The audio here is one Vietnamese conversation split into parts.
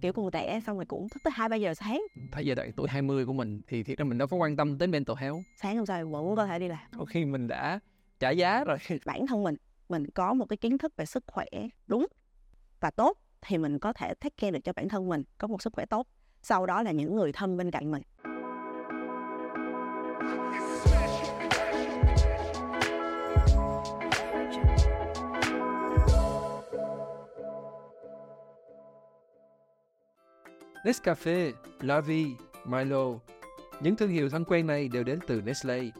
kiểu còn trẻ xong rồi cũng thức tới hai ba giờ sáng Thấy giai đoạn tuổi 20 của mình thì thiệt ra mình đâu có quan tâm tới mental health. sáng hôm sau vẫn có thể đi làm Có khi mình đã trả giá rồi. bản thân mình mình có một cái kiến thức về sức khỏe đúng và tốt thì mình có thể take care được cho bản thân mình có một sức khỏe tốt sau đó là những người thân bên cạnh mình Nescafe, Lavi, Milo. Những thương hiệu thân quen này đều đến từ Nestle.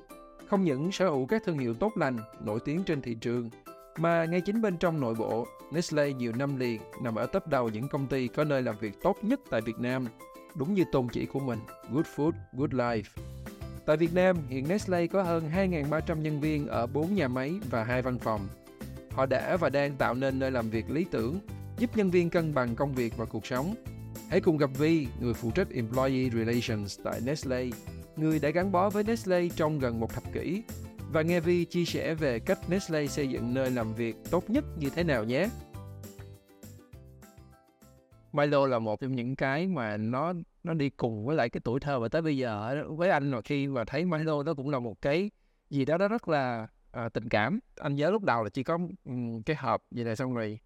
Không những sở hữu các thương hiệu tốt lành, nổi tiếng trên thị trường, mà ngay chính bên trong nội bộ, Nestle nhiều năm liền nằm ở top đầu những công ty có nơi làm việc tốt nhất tại Việt Nam. Đúng như tôn chỉ của mình, Good Food, Good Life. Tại Việt Nam, hiện Nestle có hơn 2.300 nhân viên ở 4 nhà máy và 2 văn phòng. Họ đã và đang tạo nên nơi làm việc lý tưởng, giúp nhân viên cân bằng công việc và cuộc sống. Hãy cùng gặp Vi, người phụ trách Employee Relations tại Nestle, người đã gắn bó với Nestle trong gần một thập kỷ, và nghe Vi chia sẻ về cách Nestle xây dựng nơi làm việc tốt nhất như thế nào nhé. Milo là một trong những cái mà nó nó đi cùng với lại cái tuổi thơ và tới bây giờ với anh mà khi mà thấy Milo nó cũng là một cái gì đó đó rất là à, tình cảm. Anh nhớ lúc đầu là chỉ có um, cái hộp vậy này xong rồi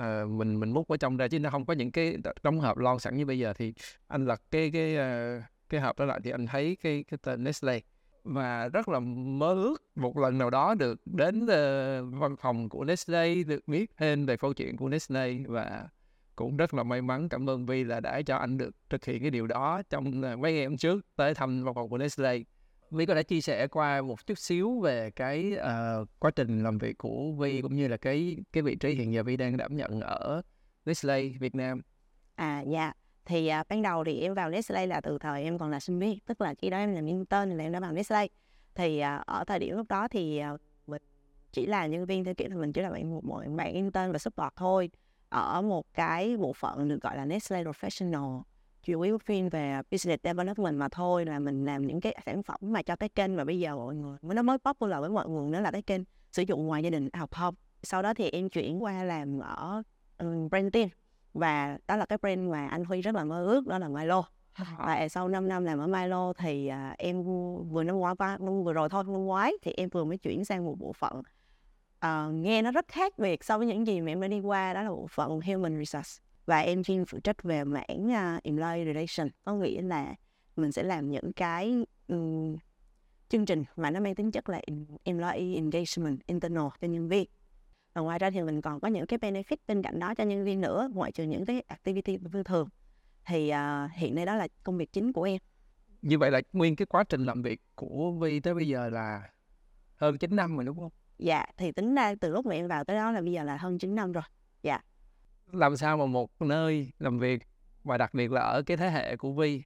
à, mình mình múc ở trong ra chứ nó không có những cái đóng hộp lon sẵn như bây giờ thì anh lật cái cái ờ, cái hộp đó lại thì anh thấy cái cái tên Nestle và rất là mơ ước một lần nào đó được đến uh, văn phòng của Nestle được biết thêm về câu chuyện của Nestle và cũng rất là may mắn cảm ơn Vi là đã cho anh được thực hiện cái điều đó trong mấy ngày hôm trước tới thăm văn phòng của Nestle. Vi có thể chia sẻ qua một chút xíu về cái ờ, quá trình làm việc của Vi cũng như là cái cái vị trí hiện giờ Vi đang đảm nhận ở Nestle Việt Nam. à dạ. Thì à, ban đầu thì em vào Nestle là từ thời em còn là sinh viên tức là khi đó em làm intern là em đã vào Nestle thì à, ở thời điểm lúc đó thì à, mình chỉ là nhân viên theo kiểu là mình chỉ là bạn một bạn intern và support thôi. Ở một cái bộ phận được gọi là Nestle Professional chủ yếu phim về business development mà thôi là mình làm những cái sản phẩm mà cho cái kênh. Mà bây giờ mọi người nó mới popular với mọi người đó là cái kênh sử dụng ngoài gia đình of home sau đó thì em chuyển qua làm ở um, brand team và đó là cái brand mà anh Huy rất là mơ ước đó là Milo. Và sau 5 năm làm ở Milo thì à, em vừa năm ngoái vừa rồi thôi năm ngoái thì em vừa mới chuyển sang một bộ phận à, nghe nó rất khác biệt so với những gì mà em đã đi qua đó là bộ phận Human Resource và em chuyên phụ trách về mảng uh, Employee Relation. Có nghĩa là mình sẽ làm những cái ừm, chương trình mà nó mang tính chất là em- Employee Engagement Internal cho nhân viên. Và ngoài ra thì mình còn có những cái benefit bên cạnh đó cho nhân viên nữa ngoại trừ những cái activity thông thường. Thì à, hiện nay đó là công việc chính của em. Như vậy là nguyên cái quá trình làm việc của Vi tới bây giờ là hơn 9 năm rồi đúng không? dạ thì tính ra từ lúc mà em vào tới đó là bây giờ là hơn 9 năm rồi làm sao mà một nơi làm việc và đặc biệt là ở cái thế hệ của Vi?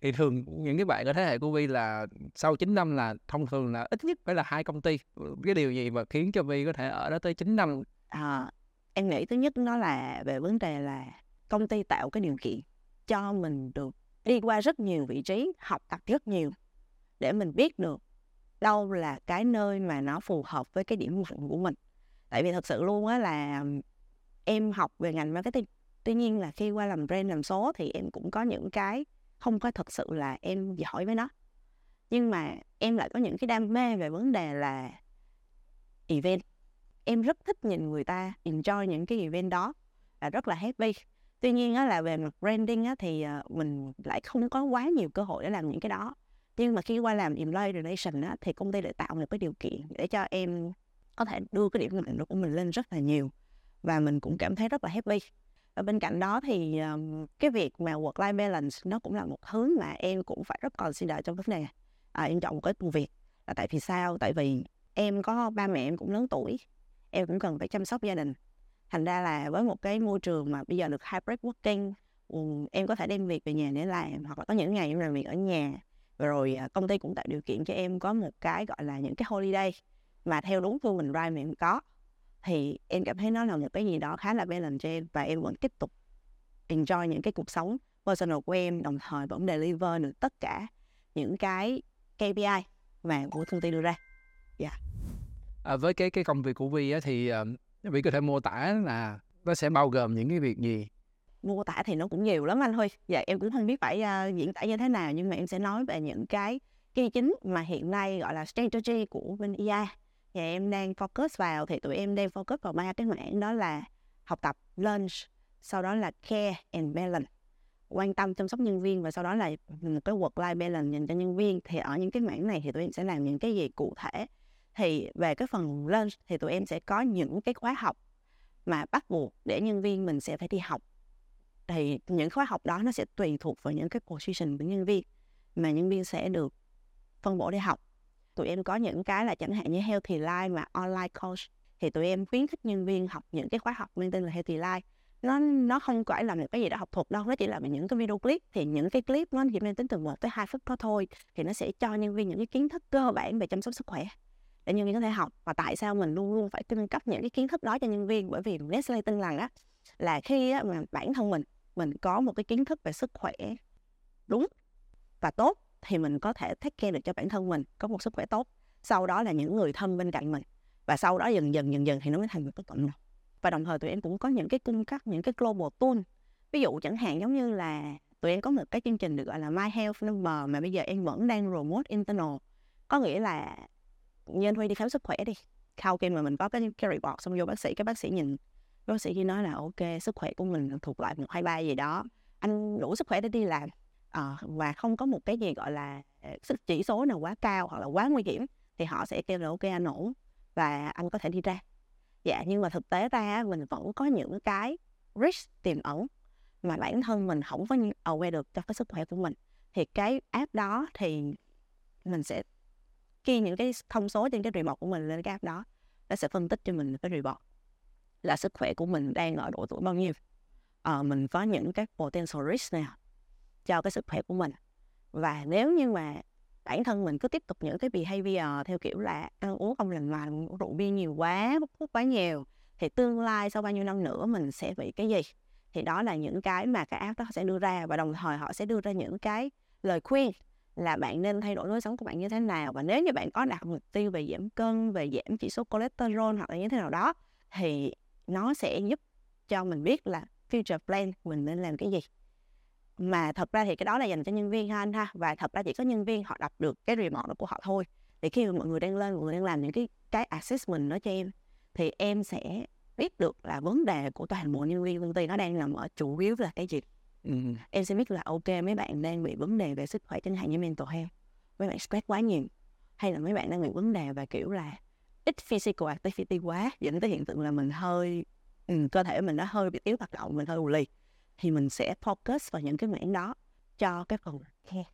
Thì thường những cái bạn ở thế hệ của Vi là sau 9 năm là thông thường là ít nhất phải là hai công ty. Cái điều gì mà khiến cho Vi có thể ở đó tới 9 năm? À, em nghĩ thứ nhất nó là về vấn đề là công ty tạo cái điều kiện cho mình được đi qua rất nhiều vị trí học tập rất nhiều để mình biết được đâu là cái nơi mà nó phù hợp với cái điểm mạnh của mình. Tại vì thật sự luôn á là em học về ngành marketing. Tuy nhiên là khi qua làm brand làm số thì em cũng có những cái không có thật sự là em giỏi với nó. Nhưng mà em lại có những cái đam mê về vấn đề là event. Em rất thích nhìn người ta enjoy những cái event đó và rất là happy. Tuy nhiên á, là về mặt branding á, thì ờ, mình lại không có quá nhiều cơ hội để làm những cái đó. Nhưng mà khi qua làm employee relation á, thì công ty lại tạo một cái điều kiện để cho em có thể đưa cái điểm mạnh của mình lên rất là nhiều và mình cũng cảm thấy rất là happy. Và bên cạnh đó thì um, cái việc mà work life balance nó cũng là một thứ mà em cũng phải rất consider trong vấn đề à, em chọn một cái công việc. Là tại vì sao? Tại vì em có ba mẹ em cũng lớn tuổi em cũng cần phải chăm sóc gia đình. Thành ra là với một cái môi trường mà bây giờ được hybrid working ừ, em có thể đem việc về nhà để làm hoặc là có những ngày em làm việc ở nhà rồi à, công ty cũng tạo điều kiện cho em có một cái gọi là những cái holiday mà theo đúng phương mình drive mà em có thì em cảm thấy nó là một cái gì đó khá là balance cho em và em vẫn tiếp tục enjoy những cái cuộc sống personal của em đồng thời vẫn deliver được tất cả những cái KPI mà của công ty đưa ra. À, với cái cái công việc của Vi á, thì uh, Vi có thể mô tả là nó sẽ bao gồm những cái việc gì? Mô tả thì nó cũng nhiều lắm anh thôi dạ em cũng không biết phải uh, diễn tả như thế nào nhưng mà em sẽ nói về những cái key chính mà hiện nay gọi là strategy của bên IA và em đang focus vào thì tụi em đang focus vào ba cái mảng đó là học tập, lunch, sau đó là care and balance. Quan tâm, chăm sóc nhân viên và sau đó là cái work life balance dành cho nhân viên. Thì ở những cái mảng này thì tụi em sẽ làm những cái gì cụ thể. Thì về cái phần lunch thì tụi em sẽ có những cái khóa học mà bắt buộc để nhân viên mình sẽ phải đi học. Thì những khóa học đó nó sẽ tùy thuộc vào những cái position của nhân viên mà nhân viên sẽ được phân bổ để học tụi em có những cái là chẳng hạn như healthy life mà online coach thì tụi em khuyến khích nhân viên học những cái khóa học mang tên là healthy life. Nó nó không phải là một cái gì đó học thuật đâu nó chỉ là những cái video clip. Thì những cái clip nó chỉ mang tính từ một tới hai phút đó thôi thì nó sẽ cho nhân viên những cái kiến thức cơ bản về chăm sóc sức khỏe để nhân viên có thể học. Và tại sao mình luôn luôn phải cung cấp những cái kiến thức đó cho nhân viên? Bởi vì Nestle tin rằng á là khi á, mà bản thân mình mình có một cái kiến thức về sức khỏe đúng và tốt thì mình có thể take care được cho bản thân mình, có một sức khỏe tốt. Sau đó là những người thân bên cạnh mình. Và sau đó dần dần dần dần thì nó mới thành một cái cộng đồng. Và đồng thời tụi em cũng có những cái cung cấp, những cái global tool. Ví dụ chẳng hạn giống như là tụi em có một cái chương trình được gọi là My Health Number mà bây giờ em vẫn đang remote internal. Có nghĩa là như anh Huy đi khám sức khỏe đi, sau khi mà mình có cái cái report xong vô bác sĩ, cái bác sĩ nhìn, bác sĩ chỉ nói là ok, sức khỏe của mình thuộc loại một hai ba gì đó. Anh đủ sức khỏe để đi làm à, và không có một cái gì gọi là ờ, sức chỉ số nào quá cao hoặc là quá nguy hiểm thì họ sẽ kêu là ok anh ổn và anh có thể đi ra. Dạ nhưng mà thực tế ra mình vẫn có những cái risk tiềm ẩn mà bản thân mình không có aware được cho cái sức khỏe của mình. Thì cái app đó thì mình sẽ ghi những cái thông số trên cái report của mình lên cái app đó nó sẽ phân tích cho mình cái report là sức khỏe của mình đang ở độ tuổi bao nhiêu. À, mình có những cái potential risk nào cho cái sức khỏe của mình. Và nếu như mà bản thân mình cứ tiếp tục những cái behavior theo kiểu là ăn uống không lành mạnh rượu bia nhiều quá, hút thuốc quá nhiều, thì tương lai sau bao nhiêu năm nữa mình sẽ bị cái gì? Thì đó là những cái mà cái app đó sẽ đưa ra và đồng thời họ sẽ đưa ra những cái lời khuyên là bạn nên thay đổi lối sống của bạn như thế nào. Và nếu như bạn có đặt mục tiêu về giảm cân, về giảm chỉ số cholesterol hoặc là như thế nào đó, thì nó sẽ giúp cho mình biết là future plan mình nên làm cái gì mà thật ra thì cái đó là dành cho nhân viên ha anh ha và thật ra chỉ có nhân viên họ đọc được cái report đó của họ thôi. Thì khi mà mọi người đang lên mọi người đang làm những cái cái assessment đó cho em thì em sẽ biết được là vấn đề của toàn bộ nhân viên công ty nó đang nằm ở chủ yếu là cái gì. Ừ. em sẽ biết là ok mấy bạn đang bị vấn đề về sức khỏe chẳng hạn như mental health mấy bạn stress quá nhiều hay là mấy bạn đang bị vấn đề về kiểu là ít physical activity quá dẫn tới hiện tượng là mình hơi ừ, cơ thể mình nó hơi bị yếu hoạt động mình hơi ù lì thì mình sẽ focus vào những cái mảng đó cho cái phần care.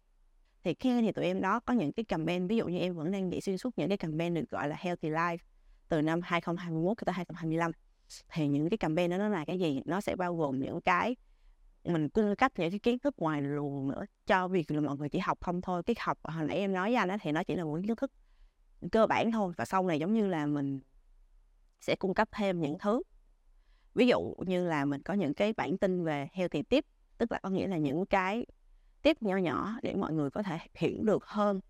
Thì care thì tụi em đó có những cái campaign, ví dụ như em vẫn đang nghĩ xuyên suốt những cái campaign được gọi là healthy life từ năm 2021 tới 2025 thì những cái campaign đó nó là cái gì? Nó sẽ bao gồm những cái, mình cung cấp những cái kiến thức ngoài luồng nữa cho việc là mọi người chỉ học không thôi. Cái học hồi nãy em nói với anh đó thì nó chỉ là một kiến thức cơ bản thôi. Và sau này giống như là mình sẽ cung cấp thêm những thứ ví dụ như là mình có những cái bản tin về healthy tip tức là có nghĩa là những cái tip nhỏ nhỏ để mọi người có thể hiểu được hơn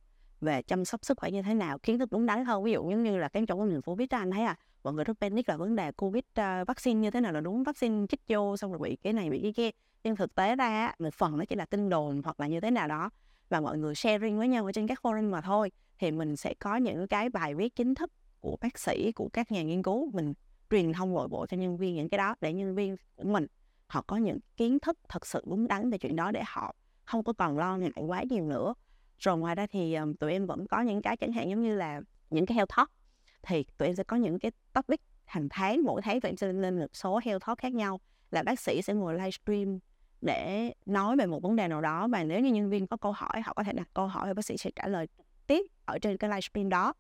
về chăm sóc sức khỏe như thế nào kiến thức đúng đắn hơn. Ví dụ giống như là cái cái miền covid anh thấy à mọi người rất panic là vấn đề covid uh, vaccine như thế nào là đúng vaccine chích vô xong rồi bị cái này bị cái kia. Nhưng thực tế ra một phần nó chỉ là tin đồn hoặc là như thế nào đó và mọi người sharing với nhau ở trên các forum mà thôi thì mình sẽ có những cái bài viết chính thức của bác sĩ của các nhà nghiên cứu mình truyền thông nội bộ cho nhân viên những cái đó để nhân viên của mình họ có những kiến thức thật sự đúng đắn về chuyện đó để họ không có còn lo ngại quá nhiều nữa. Rồi ngoài ra thì um, tụi em vẫn có những cái chẳng hạn giống như là những cái health talk thì tụi em sẽ có những cái topic hàng tháng mỗi tháng tụi em sẽ lên một số health talk khác nhau là bác sĩ sẽ ngồi livestream để nói về một vấn đề nào đó và nếu như nhân viên có câu hỏi họ có thể đặt câu hỏi và bác sĩ sẽ trả lời tiếp ở trên cái livestream đó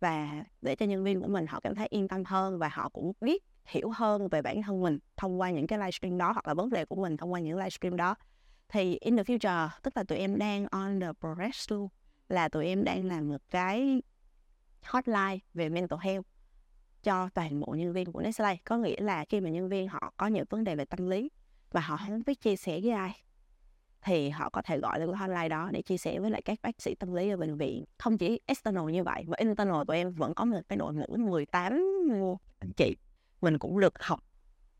và để cho nhân viên của mình họ cảm thấy yên tâm hơn và họ cũng biết, hiểu hơn về bản thân mình thông qua những cái livestream đó hoặc là vấn đề của mình thông qua những livestream đó. Thì in the future, tức là tụi em đang on the progress luôn, là tụi em đang làm một cái hotline về mental health cho toàn bộ nhân viên của Nestle có nghĩa là khi mà nhân viên họ có những vấn đề về tâm lý và họ không biết chia sẻ với ai thì họ có thể gọi lên cái hotline đó để chia sẻ với lại các bác sĩ tâm lý ở bệnh viện. Không chỉ external như vậy mà internal tụi em vẫn có một cái đội ngũ 18 anh chị mình cũng được học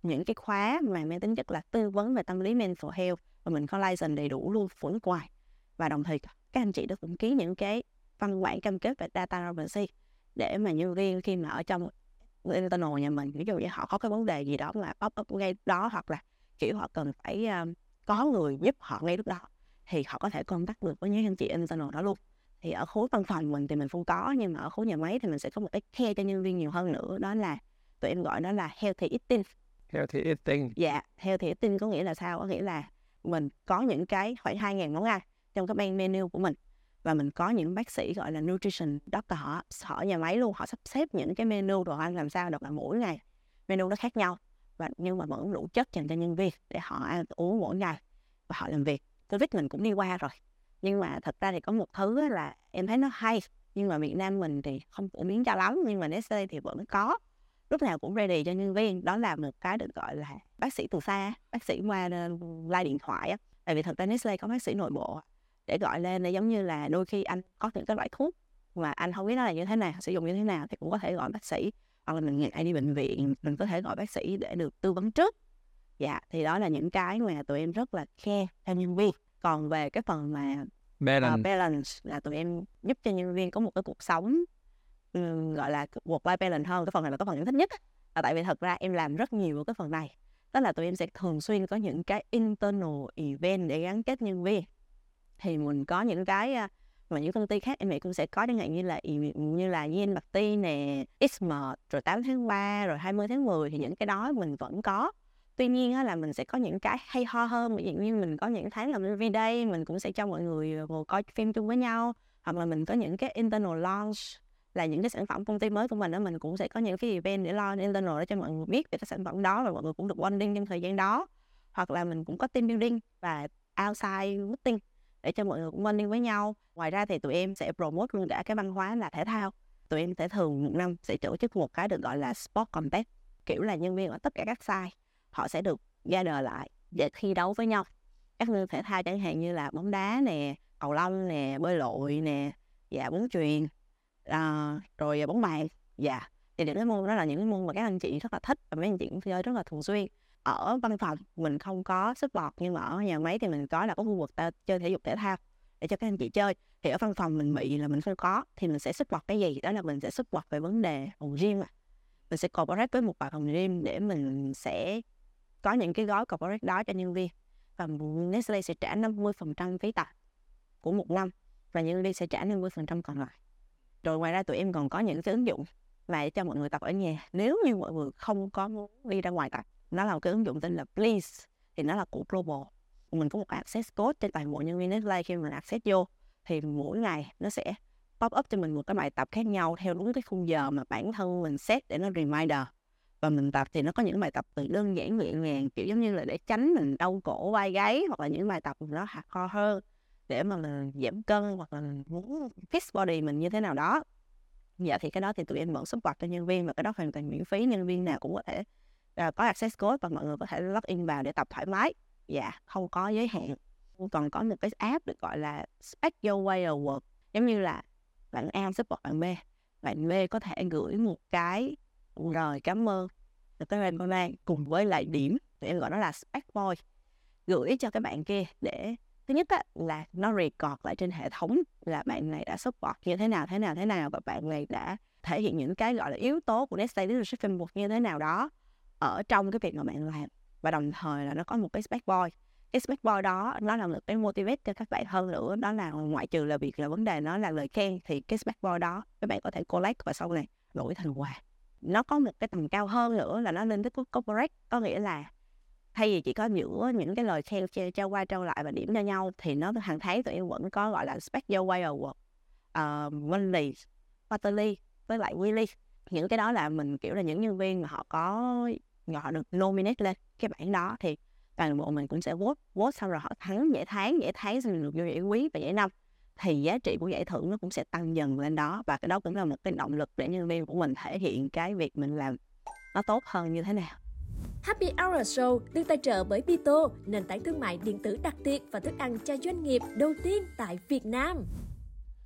những cái khóa mà mang tính chất là tư vấn về tâm lý mental health và mình có license đầy đủ luôn phủ nước ngoài và đồng thời các anh chị đó cũng ký những cái văn bản cam kết về data privacy để mà nhân viên khi mà ở trong internal nhà mình ví dụ như họ có cái vấn đề gì đó là pop up ngay đó hoặc là kiểu họ cần phải um, có người giúp họ ngay lúc đó thì họ có thể contact được với những anh chị internal đó luôn. Thì ở khối văn phòng mình thì mình không có nhưng mà ở khối nhà máy thì mình sẽ có một cái care cho nhân viên nhiều hơn nữa đó là tụi em gọi đó là healthy eating. Healthy eating. Dạ healthy eating có nghĩa là sao? Có nghĩa là mình có những cái khoảng hai ngàn món ăn trong cái ban menu của mình và mình có những bác sĩ gọi là nutrition doctor họ họ nhà máy luôn họ sắp xếp những cái menu đồ ăn làm sao được là mỗi ngày menu nó khác nhau và nhưng mà vẫn đủ chất dành cho nhân viên để họ ăn uống mỗi ngày và họ làm việc. Covid mình cũng đi qua rồi. Nhưng mà thật ra thì có một thứ là em thấy nó hay. Nhưng mà Việt Nam mình thì không phổ biến cho lắm, nhưng mà Nestle thì vẫn có. Lúc nào cũng ready cho nhân viên. Đó là một cái được gọi là bác sĩ từ xa, bác sĩ qua ờ, lai điện thoại á. Tại vì thật ra Nestle có bác sĩ nội bộ để gọi lên để giống như là đôi khi anh có những cái loại thuốc mà anh không biết nó là như thế nào, sử dụng như thế nào thì cũng có thể gọi bác sĩ hoặc là mình ngại đi bệnh viện mình có thể gọi bác sĩ để được tư vấn trước. Dạ thì đó là những cái mà tụi em rất là care cho nhân viên. Còn về cái phần mà balance, uh, balance là tụi em giúp cho nhân viên có một cái cuộc sống um, gọi là work life balance hơn. Cái phần này là cái phần em thích nhất là tại vì thật ra em làm rất nhiều cái phần này. Tức là tụi em sẽ thường xuyên có những cái internal event để gắn kết nhân viên. Thì mình có những cái mà những công ty khác em nghĩ cũng sẽ có chẳng hạn như là như là Yen Ti nè, XM rồi 8 tháng 3, rồi 20 tháng 10 thì những cái đó mình vẫn có. Tuy nhiên là mình sẽ có những cái hay ho hơn, ví dụ như mình có những tháng làm everyday, mình cũng sẽ cho mọi người ờ, ngồi coi phim chung với nhau, hoặc là mình có những cái internal launch là những cái sản phẩm công ty mới của mình đó mình cũng sẽ có những cái event để lo internal để cho mọi người biết về cái sản phẩm đó và mọi người cũng được bonding trong thời gian đó hoặc là mình cũng có team building và outside meeting để cho mọi người cũng bonding với nhau. Ngoài ra thì tụi em sẽ promote luôn cả cái văn hóa là thể thao. Tụi em sẽ thường một năm sẽ tổ chức một cái được gọi là sport contest kiểu là nhân viên ở tất cả các site họ sẽ được gather lại để thi đấu với nhau. Các môn thể thao chẳng hạn như là bóng đá nè cầu lông nè bơi lội nè dạ bóng chuyền à, rồi bóng bàn dạ. Thì những cái môn đó là những cái môn mà các anh chị rất là thích và mấy anh chị cũng chơi rất là thường xuyên ở văn phòng, mình không có support nhưng mà ở nhà máy thì mình có là có khu vực ta chơi thể dục thể thao để cho các anh chị chơi. Thì ở văn phòng mình bị là mình không có, thì mình sẽ support cái gì? Đó là mình sẽ support về vấn đề phòng gym à mình sẽ corporate với một vài phòng gym để mình sẽ có những cái gói corporate đó cho nhân viên. Và Nestle sẽ trả 50% phí tập của một năm và nhân viên sẽ trả 50% còn lại. Rồi ngoài ra tụi em còn có những cái ứng dụng mà để cho mọi người tập ở nhà. Nếu như mọi người không có muốn đi ra ngoài tập nó là một cái ứng dụng tên là Please, thì nó là của Global. Mình có một access code trên toàn bộ nhân viên Nestle khi mình access vô, thì mỗi ngày nó sẽ pop up cho mình một cái bài tập khác nhau theo đúng cái khung giờ mà bản thân mình set để nó reminder. Và mình tập thì nó có những bài tập từ đơn giản, nhẹ nhàng, kiểu giống như là để tránh mình đau cổ, vai gáy hoặc là những bài tập nó hardcore hơn để mà mình giảm cân hoặc là muốn fix body mình như thế nào đó. Dạ thì cái đó thì tụi em vẫn support cho nhân viên và cái đó hoàn toàn miễn phí, nhân viên nào cũng có thể uh, có access code và mọi người có thể log in vào để tập thoải mái. Dạ không có giới hạn. Còn có một cái app được gọi là Spec Your Way of Work. Giống như là bạn A support bạn B. Bạn B có thể gửi một cái rồi cảm ơn được cái recommend cùng với lại điểm tụi em gọi nó là spec boy. Gửi cho các bạn kia để thứ nhất á, là nó record lại trên hệ thống là bạn này đã support như thế nào thế nào thế nào và bạn này đã thể hiện những cái gọi là yếu tố của Nestle Leadership Framework như thế nào đó ở trong cái việc mà bạn làm. Và đồng thời là nó có một cái spec boy cái spec boy đó nó là một cái motivate cho các bạn hơn nữa. Đó là ngoại trừ là việc là vấn đề nó là lời khen thì cái spec boy đó các bạn có thể collect và sau này đổi thành quà. Nó có một cái tầm cao hơn nữa là nó lên tới corporate. Có nghĩa là thay vì chỉ có giữa những cái lời khen trao qua trao lại và điểm cho nhau thì nó hàng tháng tụi em vẫn có gọi là spec your way award uh, ờ, monthly quarterly với lại weekly. Những cái đó là mình kiểu là những nhân viên mà họ có họ được nominate lên cái bảng đó thì toàn bộ mình cũng sẽ vote vote xong rồi họ thắng giải tháng giải tháng xong rồi được vô giải quý và giải năm thì giá trị của giải thưởng nó cũng sẽ tăng dần lên đó và cái đó cũng là một cái động lực để nhân viên của mình thể hiện cái việc mình làm nó tốt hơn như thế nào Happy Hour Show được tài trợ bởi Bito, nền tảng thương mại điện tử đặc biệt và thức ăn cho doanh nghiệp đầu tiên tại Việt Nam.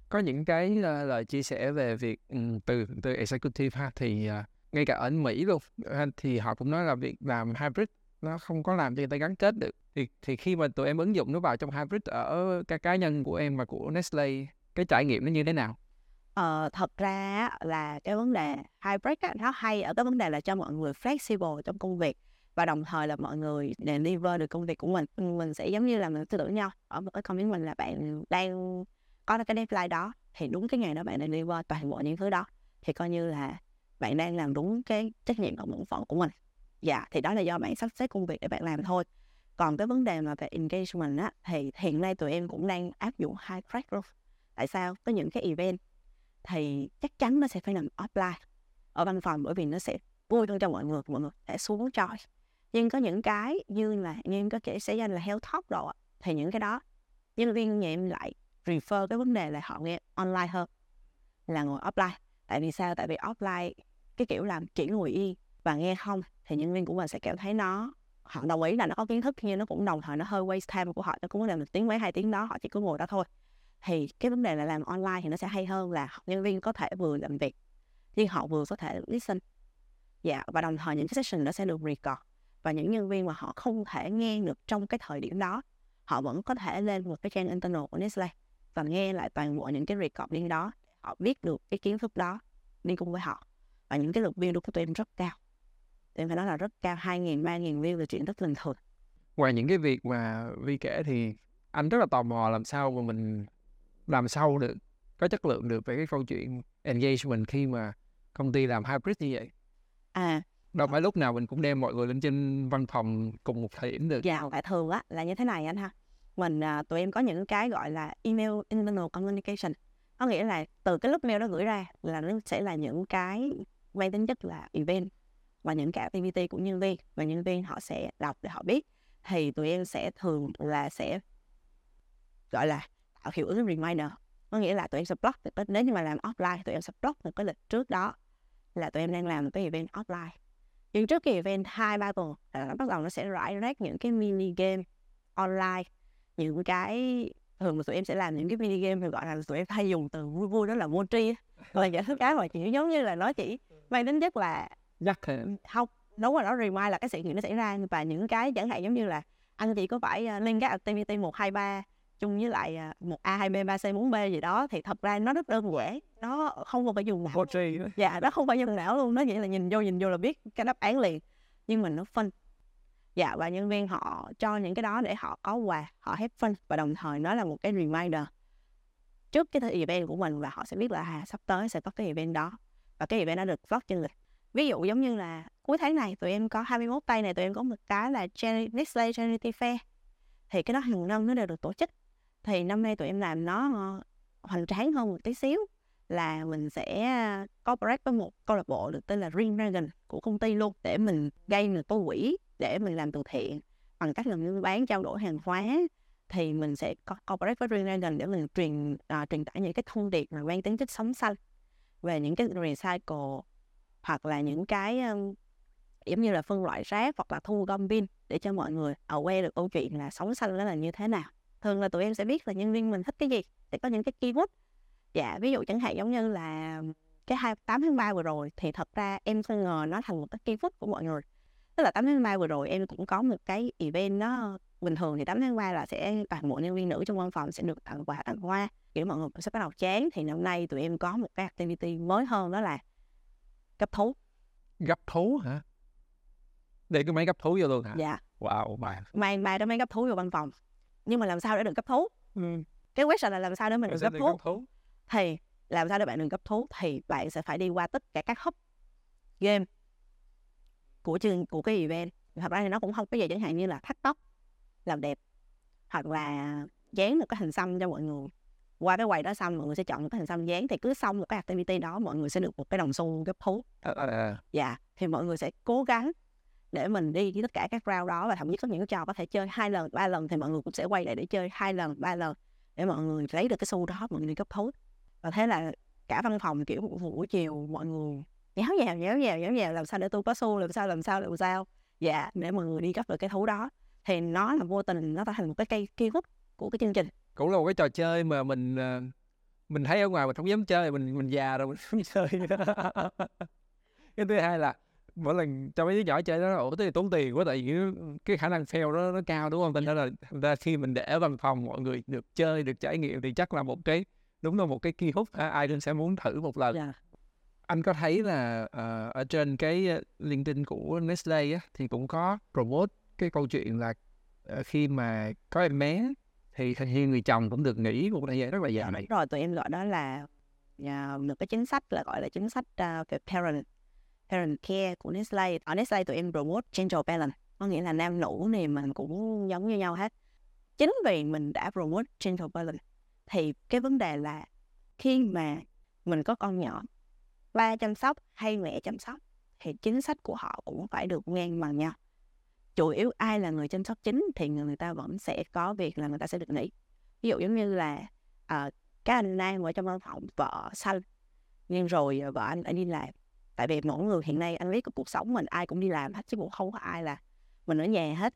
Có những cái uh, lời chia sẻ về việc um, từ từ executive ha thì uh, ngay cả ở Mỹ luôn. Ờ, thì họ cũng nói là việc làm hybrid nó không có làm cho người ta gắn kết được. Thì thì khi mà tụi em ứng dụng nó vào trong hybrid ở các cá nhân của em và của Nestle cái trải nghiệm nó như thế nào? Ờ, thật ra là cái vấn đề hybrid á, nó hay ở cái vấn đề là cho mọi người flexible trong công việc và đồng thời là mọi người deliver được công việc của mình. Mình sẽ giống như là mình tư tưởng nhau. Ở một cái công việc mình là bạn đang có cái deadline đó thì đúng cái ngày đó bạn deliver toàn bộ những thứ đó. Thì coi như là bạn đang làm đúng cái trách nhiệm và bổn phận của mình. Dạ thì đó là do bạn sắp xếp công việc để bạn làm thôi. Còn cái vấn đề mà về engagement á, thì hiện nay tụi em cũng đang áp dụng hybrid luôn. Tại sao? Có những cái event thì chắc chắn nó sẽ phải nằm offline. Ở văn phòng, bởi vì nó sẽ vui hơn cho mọi người mọi người sẽ xuống chơi. nhưng có những cái như là, như em có thể sẽ danh là health talk rồi. thì những cái đó, nhân viên nhà em lại refer cái vấn đề là họ nghe online hơn là ngồi offline. Tại vì sao? Tại vì offline cái kiểu làm chỉ ngồi yên và nghe không thì nhân viên của mình sẽ cảm thấy nó, họ đồng ý là nó có kiến thức nhưng nó cũng đồng thời nó hơi waste time của họ, nó cũng làm được tiếng mấy hai tiếng đó, họ chỉ có ngồi đó thôi. Thì cái vấn đề là làm online thì nó sẽ hay hơn là nhân viên có thể vừa làm việc nhưng họ vừa có thể listen. Dạ và đồng thời những cái session nó sẽ được record và những nhân viên mà họ không thể nghe được trong cái thời điểm đó, họ vẫn có thể lên một cái trang internal của Nestle và nghe lại toàn bộ những cái recording đó họ biết được cái kiến thức đó đi cùng với họ và những cái lượt view của tụi em rất cao. Tụi em phải nói là rất cao hai nghìn ba nghìn view là chuyện rất bình thường. Ngoài những cái việc mà Vi kể thì anh rất là tò mò làm sao mà mình làm sâu được có chất lượng được về cái câu chuyện engagement khi mà công ty làm hybrid như vậy. À. Đâu phải lúc nào mình cũng đem mọi người lên trên văn phòng cùng một thời điểm được. Dạ tại thường á là như thế này anh ha. Mình à, tụi em có những cái gọi là email internal communication. Có nghĩa là từ cái lúc mail đó gửi ra là nó sẽ là những cái mang tính chất là event và những cái activity của nhân viên và nhân viên họ sẽ đọc để họ biết. Thì tụi em sẽ thường là sẽ, gọi là, tạo hiệu ứng reminder. Có nghĩa là tụi em sẽ block được cái- nếu như mà làm offline tụi em sẽ block được cái lịch trước đó là tụi em đang làm một cái event offline. Nhưng trước cái event hai, ba tuần là nó bắt đầu nó sẽ rải rác những cái mini game online, những cái thường mà tụi em sẽ làm những cái mini game thì gọi là tụi em hay dùng từ vui vui đó là mochi á. là những cái cái mà chỉ giống như là nó chỉ mang tính chất là nhắc không đúng rồi nó remind là cái sự kiện nó xảy ra và những cái chẳng hạn giống như là anh chị có phải uh, lên các activity một hai ba chung với lại uh, một a hai b ba c 4 b gì đó thì thật ra nó rất đơn giản nó không cần phải dùng não. Dạ nó không phải dùng não luôn nó chỉ là nhìn vô nhìn vô là biết cái đáp án liền. Nhưng mà nó phân dạ và nhân viên họ cho những cái đó để họ có quà họ have fun và đồng thời nó là một cái reminder trước cái thời event của mình và họ sẽ biết là à, sắp tới sẽ có cái event đó và cái event đó được vlog trên lịch. Ví dụ giống như là cuối tháng này tụi em có 21 tây này tụi em có một cái là Charity- Day Charity Fair. Thì cái đó hàng năm nó đều được tổ chức. Thì năm nay tụi em làm nó ờ, hoành tráng hơn một tí xíu là mình sẽ ờ, cooperate với một câu lạc bộ được tên là Green Dragon của công ty luôn để mình gây một cái quỹ để mình làm từ thiện bằng cách là mình bán trao đổi hàng hóa thì mình sẽ có corporate với Green Dragon để mình truyền uh, truyền tải những cái thông điệp mà mang tính chất sống xanh về những cái recycle hoặc là những cái um, giống như là phân loại rác hoặc là thu gom pin để cho mọi người aware được câu chuyện là sống xanh nó là như thế nào. Thường là tụi em sẽ biết là nhân viên mình thích cái gì để có những cái keyword. Dạ ví dụ chẳng hạn giống như là cái 28 tháng 3 vừa rồi thì thật ra em không ngờ nó thành một cái keyword của mọi người tức là 8 tháng 3 vừa rồi em cũng có một cái event nó bình thường thì 8 tháng 3 là sẽ toàn bộ nhân viên nữ trong văn phòng sẽ được tặng quà tặng hoa. Kiểu mọi người cũng sẽ bắt đầu chán. Thì năm nay tụi em có một cái activity mới hơn đó là cấp thú. Gấp thú hả? Để cái máy gấp thú vô luôn hả? Dạ. Wow bạn mang mang đó mấy cấp thú vô văn phòng. Nhưng mà làm sao để được cấp thú? Ừ. cái question là làm sao để mình được cấp thú? thú. Thì làm sao để bạn được cấp thú? Thì bạn sẽ phải đi qua tất cả các hub game của chương của cái event. Thật ra thì nó cũng không có gì chẳng hạn như là thắt tóc làm đẹp hoặc là dán một cái hình xăm cho mọi người. Qua cái quầy đó xong mọi người sẽ chọn cái hình xăm dán thì cứ xong một cái activity đó mọi người sẽ được một cái đồng xu gấp thú à, à, dạ thì mọi người sẽ cố gắng để mình đi với tất cả các round đó và thậm chí có những cái trò có thể chơi hai lần ba lần thì mọi người cũng sẽ quay lại để chơi hai lần ba lần để mọi người lấy được cái xu đó mọi người đi cấp thú và thế là cả văn phòng kiểu buổi chiều mọi người nhéo nhào nhéo nhào nhéo nhào làm sao để tôi có xu làm sao làm sao làm sao dạ để mọi người đi cấp được cái thú đó thì nó là vô tình nó thành một cái cây keyword của cái chương trình cũng là một cái trò chơi mà mình ờ, mình thấy ở ngoài mình không dám chơi mình mình già rồi mình không chơi cái thứ hai là mỗi lần cho mấy đứa nhỏ chơi đó ủa thì tốn tiền quá tại vì cái, khả năng fail đó nó cao đúng không? Thành ra là thành ra khi mình để ở văn phòng mọi người được chơi được trải nghiệm thì chắc là một cái đúng là một cái kỳ hút ai cũng sẽ muốn thử một lần. Dạ. Anh có thấy là uh, ở trên cái ờ, LinkedIn của Nestle á, thì cũng có promote cái câu chuyện là uh, khi mà có em bé thì hình như người chồng cũng được nghỉ một thời gian rất là dài. Dạ, đúng rồi tụi em gọi đó là à, uh, được cái chính sách là gọi là chính sách uh, về parent parent care của Nestle ở Nestle tụi em promote gender balance có nghĩa là nam nữ này mình cũng giống như nhau hết chính vì mình đã promote gender balance thì cái vấn đề là khi mà mình có con nhỏ ba chăm sóc hay mẹ chăm sóc thì chính sách của họ cũng phải được ngang bằng nhau. Chủ yếu ai là người chăm sóc chính thì người ta vẫn sẽ có việc là người ta sẽ được nghỉ. Ví dụ giống như là uh, các anh nam ở trong văn phòng vợ xanh nhưng rồi ờ, vợ anh lại đi làm. Tại vì mỗi người hiện nay anh biết cái cuộc sống mình ai cũng đi làm hết chứ cũng không có ai là mình ở nhà hết.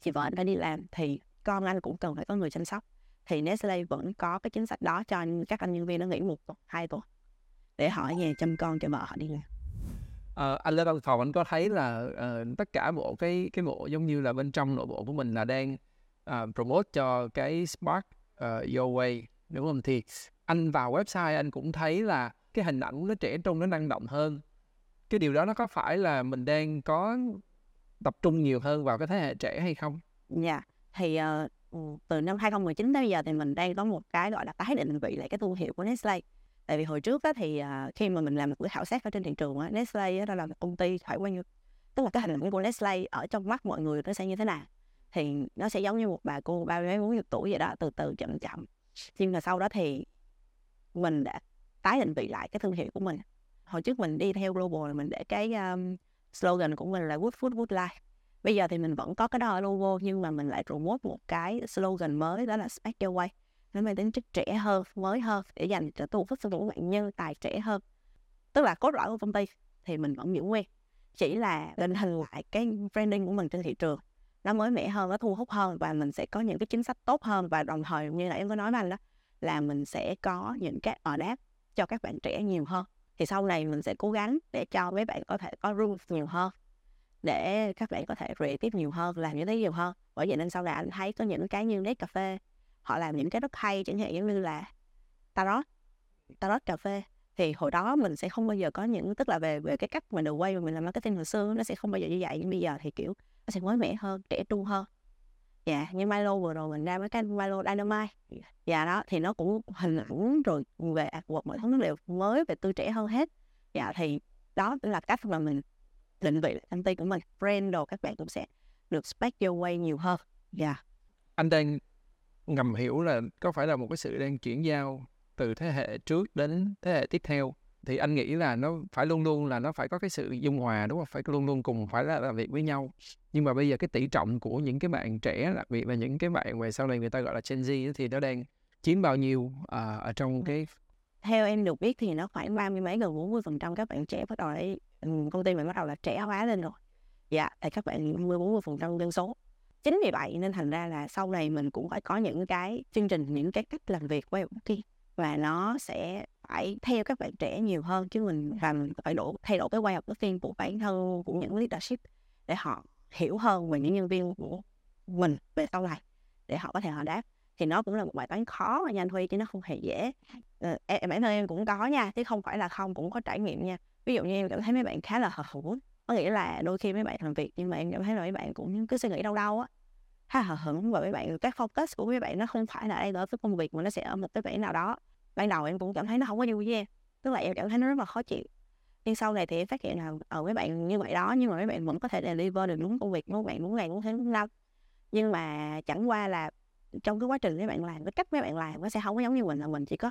Thì vợ anh phải đi làm thì con anh cũng cần phải có người chăm sóc. Thì Nestle vẫn có cái chính sách đó cho các anh nhân viên nó nghỉ một tuần hai tuần để họ nhà chăm con cho vợ họ đi làm Ờ, anh lên văn phòng anh có thấy là ờ, tất cả bộ cái cái bộ giống như là bên trong nội bộ của mình là đang ờ, promote cho cái Spark uh, Your Way đúng không? Thì anh vào website anh cũng thấy là cái hình ảnh nó trẻ trung nó năng động hơn. Cái điều đó nó có phải là mình đang có tập trung nhiều hơn vào cái thế hệ trẻ hay không? Dạ, thì ờ, ừ, từ năm 2019 tới bây giờ thì mình đang có một cái gọi là tái định vị lại cái thương hiệu của Nestle. Tại vì hồi trước á, thì uh, khi mà mình làm một cái khảo sát ở trên thị trường á, Nestle á, đó là một công ty phải quan như tức là cái hình ảnh của Nestle ở trong mắt mọi người nó sẽ như thế nào? Thì nó sẽ giống như một bà cô ba mươi mấy bốn chục tuổi vậy đó từ từ chậm chậm. Nhưng mà sau đó thì mình đã tái định vị lại cái thương hiệu của mình. Hồi trước mình đi theo global mình để cái um, slogan của mình là good food good life. Bây giờ thì mình vẫn có cái đó ở logo nhưng mà mình lại promote một cái slogan mới đó là Smack Your Way nó mang tính chất trẻ hơn, mới hơn, để dành cho thu hút những bạn nhân, tài trẻ hơn. Tức là cốt lõi của công ty thì mình vẫn giữ nguyên, chỉ là định hình lại cái branding của mình trên thị trường. Nó mới mẻ hơn, nó thu hút hơn và mình sẽ có những cái chính sách tốt hơn. Và đồng thời như là em có nói với anh đó, là mình sẽ có những cái ở đáp cho các bạn trẻ nhiều hơn. Thì sau này mình sẽ cố gắng để cho mấy bạn có thể có room nhiều hơn, để các bạn có thể creative nhiều hơn, làm những thứ nhiều hơn. Bởi vậy nên sau này anh thấy có những cái như nét cà phê họ làm những cái rất hay, chẳng hạn như là tarot tarot cà phê. Thì hồi đó mình sẽ không bao giờ có những, tức là về về cái cách mà đầu quay mà mình làm marketing hồi xưa, nó sẽ không bao giờ như vậy. Nhưng bây giờ thì, kiểu, nó sẽ mới mẻ hơn, trẻ trung hơn. Dạ như Milo vừa rồi mình ra với cái Milo Dynamite. Dạ đó, thì nó cũng hình ảnh rồi về artwork mọi thứ, nó đều mới về tươi trẻ hơn hết. Dạ thì đó là cách mà mình định vị công ty của mình. Brand đồ, các bạn cũng sẽ được spec your way nhiều hơn. Dạ. Anh đang ngầm hiểu là có phải là một cái sự đang chuyển giao từ thế hệ trước đến thế hệ tiếp theo. Thì anh nghĩ là nó phải luôn luôn là nó phải có cái sự dung hòa đúng không? Phải luôn luôn cùng phải là làm việc với nhau. Nhưng mà bây giờ cái tỷ trọng của những cái bạn trẻ đặc biệt là những cái bạn về sau này người ta gọi là Gen Z thì nó đang chiếm bao nhiêu à, ở trong cái theo em được biết thì nó khoảng ba mươi mấy gần bốn mươi phần trăm các bạn trẻ bắt đầu đấy công ty mình bắt đầu là trẻ hóa lên rồi. Dạ thì các bạn ba mươi bốn mươi phần trăm dân số chính vì vậy nên thành ra là sau này mình cũng phải có những cái chương trình những cái cách làm việc với kia và nó sẽ phải theo các bạn trẻ nhiều hơn chứ mình làm phải đổ thay đổi cái way of tiên của bản thân của những leadership để họ hiểu hơn về những nhân viên của mình về sau này để họ có thể họ đáp. Thì nó cũng là một bài toán khó mà nha anh Huy chứ nó không hề dễ. Ờ, em bản thân em cũng có nha chứ không phải là không cũng có trải nghiệm nha. Ví dụ như em cảm thấy mấy bạn khá là hợp hữu có nghĩa là đôi khi mấy bạn làm việc nhưng mà em cảm thấy là mấy bạn cũng cứ suy nghĩ đâu đâu á. Ha, hờ hững và mấy bạn, các focus của mấy bạn nó không phải là đây ở cái công việc mà nó sẽ ở một cái bản nào đó. Ban đầu em cũng cảm thấy nó không có vui với em tức là em cảm thấy nó rất là khó chịu. Nhưng sau này thì em phát hiện là ở mấy bạn như vậy đó, nhưng mà mấy bạn vẫn có thể deliver được đúng công việc mấy bạn muốn ngày muốn tháng muốn năm. Nhưng mà chẳng qua là trong cái quá trình mấy bạn làm, cái cách mấy bạn làm nó sẽ không có giống như mình, là mình chỉ có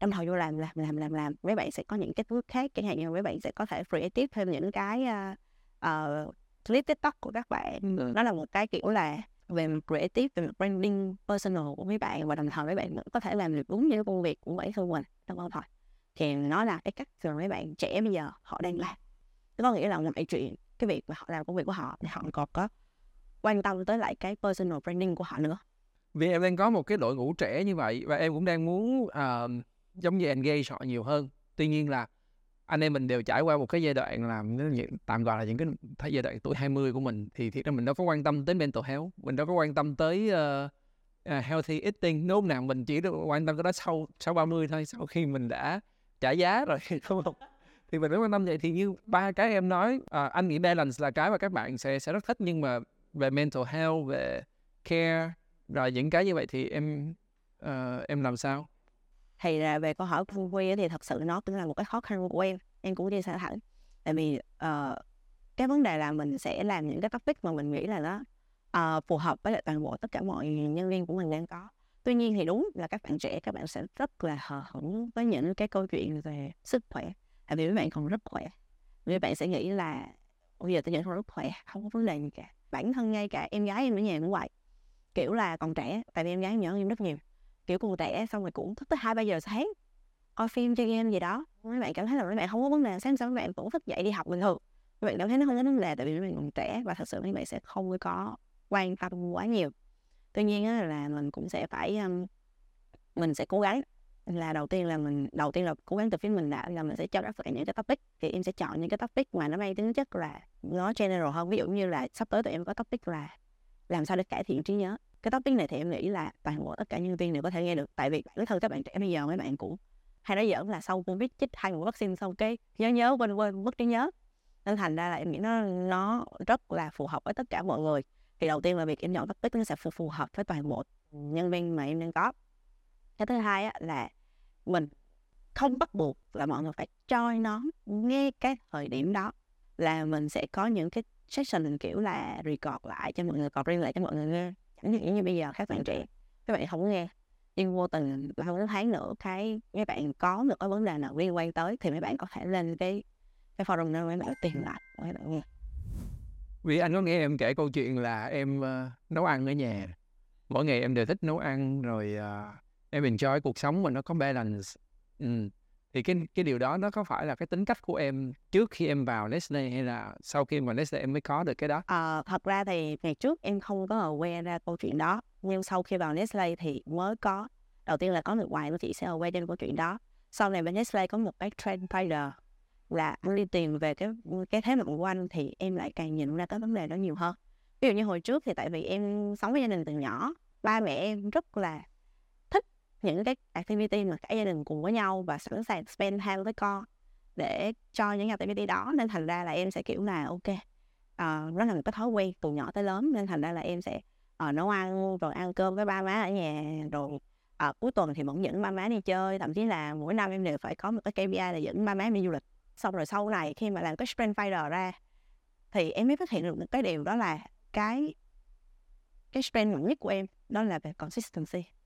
đâm đầu vô làm làm làm làm làm mấy bạn sẽ có những cái thứ khác chẳng hạn như mấy bạn sẽ có thể creative thêm những cái uh, uh, clip tiktok của các bạn. Ừ. nó là một cái kiểu là về creative về branding personal của mấy bạn và đồng thời mấy bạn vẫn có thể làm được đúng như công việc của bản thân mình trong văn phòng thì nó là cái cách mà mấy bạn trẻ bây giờ họ đang làm. Tức có nghĩa là ngoại chuyện cái việc mà họ làm công việc của họ thì họ còn có quan tâm tới lại cái personal branding của họ nữa. Vì em đang có một cái đội ngũ trẻ như vậy và em cũng đang muốn à, giống như engage họ nhiều hơn. Tuy nhiên là anh em mình đều trải qua một cái giai đoạn làm tạm gọi là những cái thay giai đoạn tuổi 20 của mình thì thiệt ra mình đâu có quan tâm tới mental health mình đâu có quan tâm tới uh, uh, healthy eating. Nếu nào mình chỉ được quan tâm cái đó sau sau 30 thôi sau khi mình đã trả giá rồi đúng không? Thì mình mới quan tâm vậy. Thì như ba cái em nói uh, anh nghĩ balance là cái mà các bạn sẽ sẽ rất thích. Nhưng mà về mental health về care rồi những cái như vậy thì em uh, em làm sao? Thì là về câu hỏi của Phương Quy thì thật sự nó cũng là một cái khó khăn của em em cũng chia sẻ thẳng tại vì uh, cái vấn đề là mình sẽ làm những cái topic mà mình nghĩ là nó uh, phù hợp với lại toàn bộ tất cả mọi nhân viên của mình đang có. Tuy nhiên thì đúng là các bạn trẻ các bạn sẽ rất là hờ hững với những cái câu chuyện về sức khỏe. Tại vì mấy bạn còn rất khỏe. Mấy bạn sẽ nghĩ là bây giờ tôi nhận còn rất khỏe không có vấn đề gì cả. Bản thân ngay cả em gái em ở nhà cũng vậy. Kiểu là còn trẻ tại vì em gái em nhỏ em rất nhiều kiểu còn trẻ xong rồi cũng thức tới hai ba giờ sáng coi phim chơi game gì đó. Mấy bạn cảm thấy là mấy bạn không có vấn đề sáng sớm mấy bạn cũng thức dậy đi học bình thường. Mấy bạn cảm thấy nó không có vấn đề tại vì mấy bạn còn trẻ và thật sự mấy bạn sẽ không có quan tâm quá nhiều. Tuy nhiên á, là mình cũng sẽ phải um, mình sẽ cố gắng là đầu tiên là mình đầu tiên là cố gắng từ phía mình đã là mình sẽ cho các cả những cái topic thì em sẽ chọn những cái topic mà nó mang tính chất là nó general hơn. Ví dụ như là sắp tới tụi em có topic là làm sao để cải thiện trí nhớ cái topic này thì em nghĩ là toàn bộ tất cả nhân viên đều có thể nghe được. Tại vì bản thân các bạn trẻ bây giờ mấy bạn cũng hay nói giỡn là sau covid chích hai mũi vaccine xong cái nhớ nhớ quên quên mất trí nhớ. Nên thành ra là em nghĩ nó nó rất là phù hợp với tất cả mọi người. Thì đầu tiên là việc em chọn topic nó sẽ phù, phù hợp với toàn bộ nhân viên mà em đang có. Cái thứ hai á, là mình không bắt buộc là mọi người phải join nó nghe cái thời điểm đó. Là mình sẽ có những cái session kiểu là record lại cho mọi người còn riêng lại cho mọi người nghe chẳng hạn như bây giờ các bạn trẻ các bạn không nghe nhưng vô tình lâu đến tháng nữa cái mấy bạn có được cái vấn đề nào liên quan tới thì mấy bạn có thể lên cái cái forum đó mấy bạn tìm lại mấy bạn nghe. Vì anh có nghe em kể câu chuyện là em ờ, nấu ăn ở nhà. Mỗi ngày em đều thích nấu ăn rồi ờ, em enjoy cuộc sống mà nó có balance. Ừ thì cái cái điều đó nó có phải là cái tính cách của em trước khi em vào Nestle hay là sau khi em vào Nestle em mới có được cái đó? À, thật ra thì ngày trước em không có aware ra câu chuyện đó nhưng sau khi vào Nestle thì mới có. Đầu tiên là có người ngoài của chị sẽ aware trên câu chuyện đó. Sau này bên Nestle có một cái trend trader là anh đi tìm về cái cái thế mạnh của anh thì em lại càng nhìn ra cái vấn đề đó nhiều hơn. Ví dụ như hồi trước thì tại vì em sống với gia đình từ nhỏ ba mẹ em rất là những cái activity mà cả gia đình cùng với nhau và sẵn sàng spend time với con để cho những activity đó. Nên thành ra là em sẽ kiểu là ok ờ, uh, nó là một cái thói quen từ nhỏ tới lớn. Nên thành ra là em sẽ uh, nấu ăn rồi ăn cơm với ba má ở nhà. Rồi à, cuối tuần thì vẫn dẫn ba má đi chơi. Thậm chí là mỗi năm em đều phải có một cái KPI là dẫn ba má em đi du lịch. Xong rồi sau này khi mà làm cái sprint finder ra thì em mới phát hiện được một cái điều đó là cái cái sprint mạnh nhất của em đó là về consistency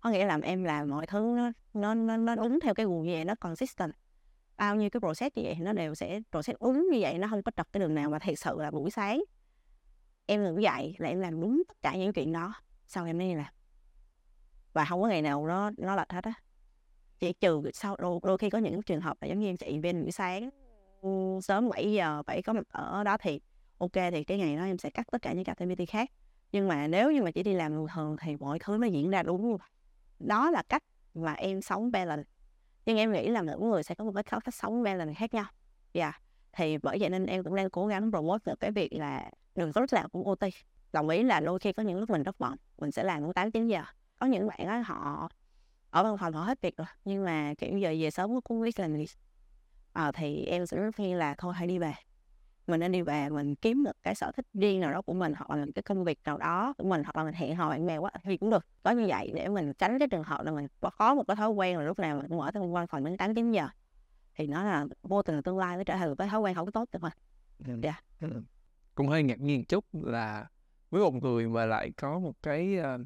có nghĩa là em làm mọi thứ nó nó nó, nó đúng theo cái guồng như vậy nó consistent. Bao nhiêu cái process như vậy nó đều sẽ process đúng như vậy nó không có trật cái đường nào mà thật sự là buổi sáng. Em ngủ dậy là em làm đúng tất cả những chuyện đó sau em mới đi làm. Và không có ngày nào nó nó lệch hết á. Chỉ trừ sau đôi, đôi khi có những trường hợp là giống như em chạy bên buổi sáng ừ, sớm 7 giờ phải có mặt ở đó thì ok thì cái ngày đó em sẽ cắt tất cả những activity khác. Nhưng mà nếu như mà chỉ đi làm bình thường thì mọi thứ nó diễn ra đúng như vậy đó là cách mà em sống balance. Nhưng em nghĩ là mỗi người sẽ có một cái cách sống balance khác nhau. Dạ. Thì bởi vậy nên em cũng đang cố gắng promote được cái việc là đừng có lúc nào cũng OT đồng ý là đôi khi có những lúc mình rất bận mình sẽ làm đến tám chín giờ. Có những bạn á họ ở văn phòng họ hết việc rồi nhưng mà kiểu giờ về sớm cũng biết làm gì. À, thì em sẽ rất khuyên là thôi hãy đi về mình nên đi về mình kiếm được cái sở thích riêng nào đó của mình hoặc là cái công việc nào đó của mình hoặc là mình hẹn hò bạn bè quá thì cũng được. Có như vậy để mình tránh cái trường hợp là mình có một cái thói quen là lúc nào mình cũng ở trong văn phòng đến tám chín giờ. Thì nó là vô tình tương lai nó trở thành một cái thói quen không có tốt được mà dạ. cũng hơi ngạc nhiên chút là với một người mà lại có một cái uh,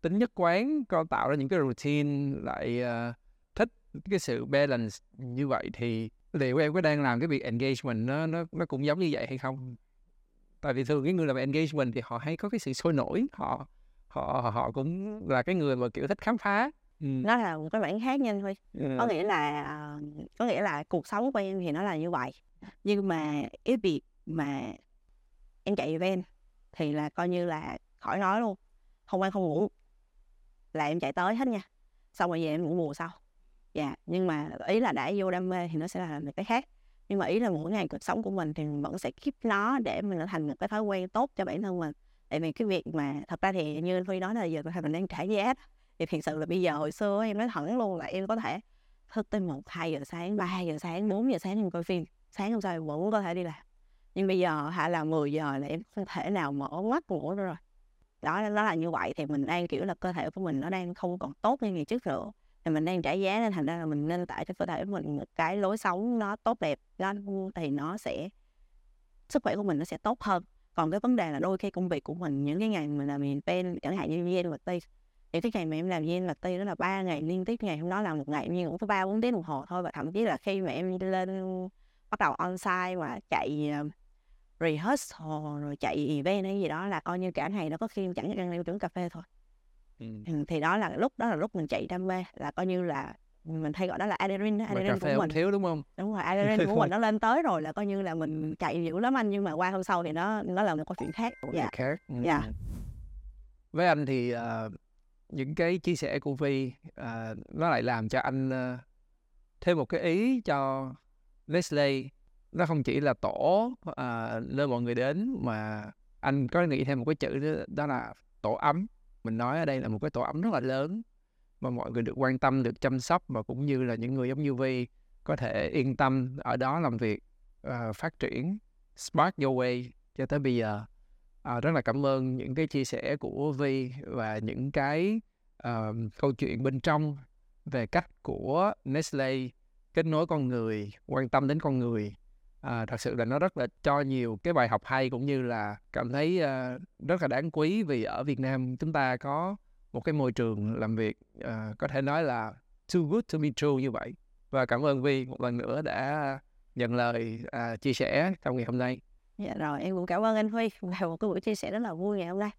tính nhất quán con tạo ra những cái routine lại uh, thích cái sự balance như vậy thì liệu em có đang làm cái việc engagement nó nó nó cũng giống như vậy hay không? Tại vì thường cái người làm engagement thì họ hay có cái sự sôi nổi họ họ họ cũng là cái người mà kiểu thích khám phá. Ừ. nó là một cái bản khác nhanh thôi Ừ. có nghĩa là ờ, có nghĩa là cuộc sống của em thì nó là như vậy. Nhưng mà cái việc mà em chạy event thì là coi như là khỏi nói luôn. Không ăn không ngủ. Là em chạy tới hết nha. Xong rồi về em ngủ bù sau dạ nhưng mà ý là đã vô đam mê thì nó sẽ là một cái khác. Nhưng mà ý là mỗi ngày cuộc sống của mình thì mình vẫn sẽ keep nó để mình thành một cái thói quen tốt cho bản thân mình. Tại vì cái việc mà thật ra thì như anh huy nói là giờ mình đang trả giá thì thật sự là bây giờ hồi xưa em nói thẳng luôn là em có thể thức tới một, hai giờ sáng, ba giờ sáng 4 giờ sáng em coi phim. Sáng hôm sau em vẫn có thể đi làm. Nhưng bây giờ hạ là 10 giờ là em không thể nào mở mắt ngủ nữa rồi. Đó đó là như vậy thì mình đang, kiểu là, cơ thể của mình nó đang không còn tốt như ngày trước nữa thì mình đang trả giá nên thành ra là mình nên tạo cho cơ thể của mình một cái lối sống nó tốt đẹp lên thì nó sẽ, sức khỏe của mình nó sẽ tốt hơn. Còn cái vấn đề là đôi khi công việc của mình, những cái ngày mình làm mình pen chẳng hạn như viên vật ti những cái ngày mà em làm viên vật ti đó là ba ngày liên tiếp, ngày hôm đó làm một ngày nhưng cũng có ba bốn tiếng đồng hồ thôi. Và thậm chí là khi mà em lên bắt đầu on site mà chạy ờ, rehearsal rồi chạy event hay gì đó là coi như cả ngày nó có khi chẳng ăn leo uống cà phê thôi ừ. thì đó là lúc đó là lúc mình chạy đam mê là coi như là mình hay gọi đó là adrenaline adrenaline của mình. thiếu đúng không? Đúng rồi adrenaline của mình nó lên tới rồi là coi như là mình chạy dữ lắm anh nhưng mà qua hôm sau thì nó nó là một câu chuyện khác. Dạ. khác ừ. dạ. với anh thì uh, những cái chia sẻ của Vi uh, nó lại làm cho anh uh, thêm một cái ý cho Nestle nó không chỉ là tổ uh, nơi mọi người đến mà anh có nghĩ thêm một cái chữ đó, đó là tổ ấm mình nói ở đây là một cái tổ ấm rất là lớn mà mọi người được quan tâm được chăm sóc và cũng như là những người giống như Vi có thể yên tâm ở đó làm việc uh, phát triển Spark Your Way cho tới bây giờ. À, rất là cảm ơn những cái chia sẻ của Vi và những cái uh, câu chuyện bên trong về cách của Nestle kết nối con người quan tâm đến con người à, thật sự là nó rất là cho nhiều cái bài học hay cũng như là cảm thấy uh, rất là đáng quý vì ở Việt Nam chúng ta có một cái môi trường làm việc uh, có thể nói là too good to be true như vậy và cảm ơn Vi một lần nữa đã nhận lời uh, chia sẻ trong ngày hôm nay. Dạ rồi em cũng cảm ơn anh Huy về một cái buổi chia sẻ rất là vui ngày hôm nay.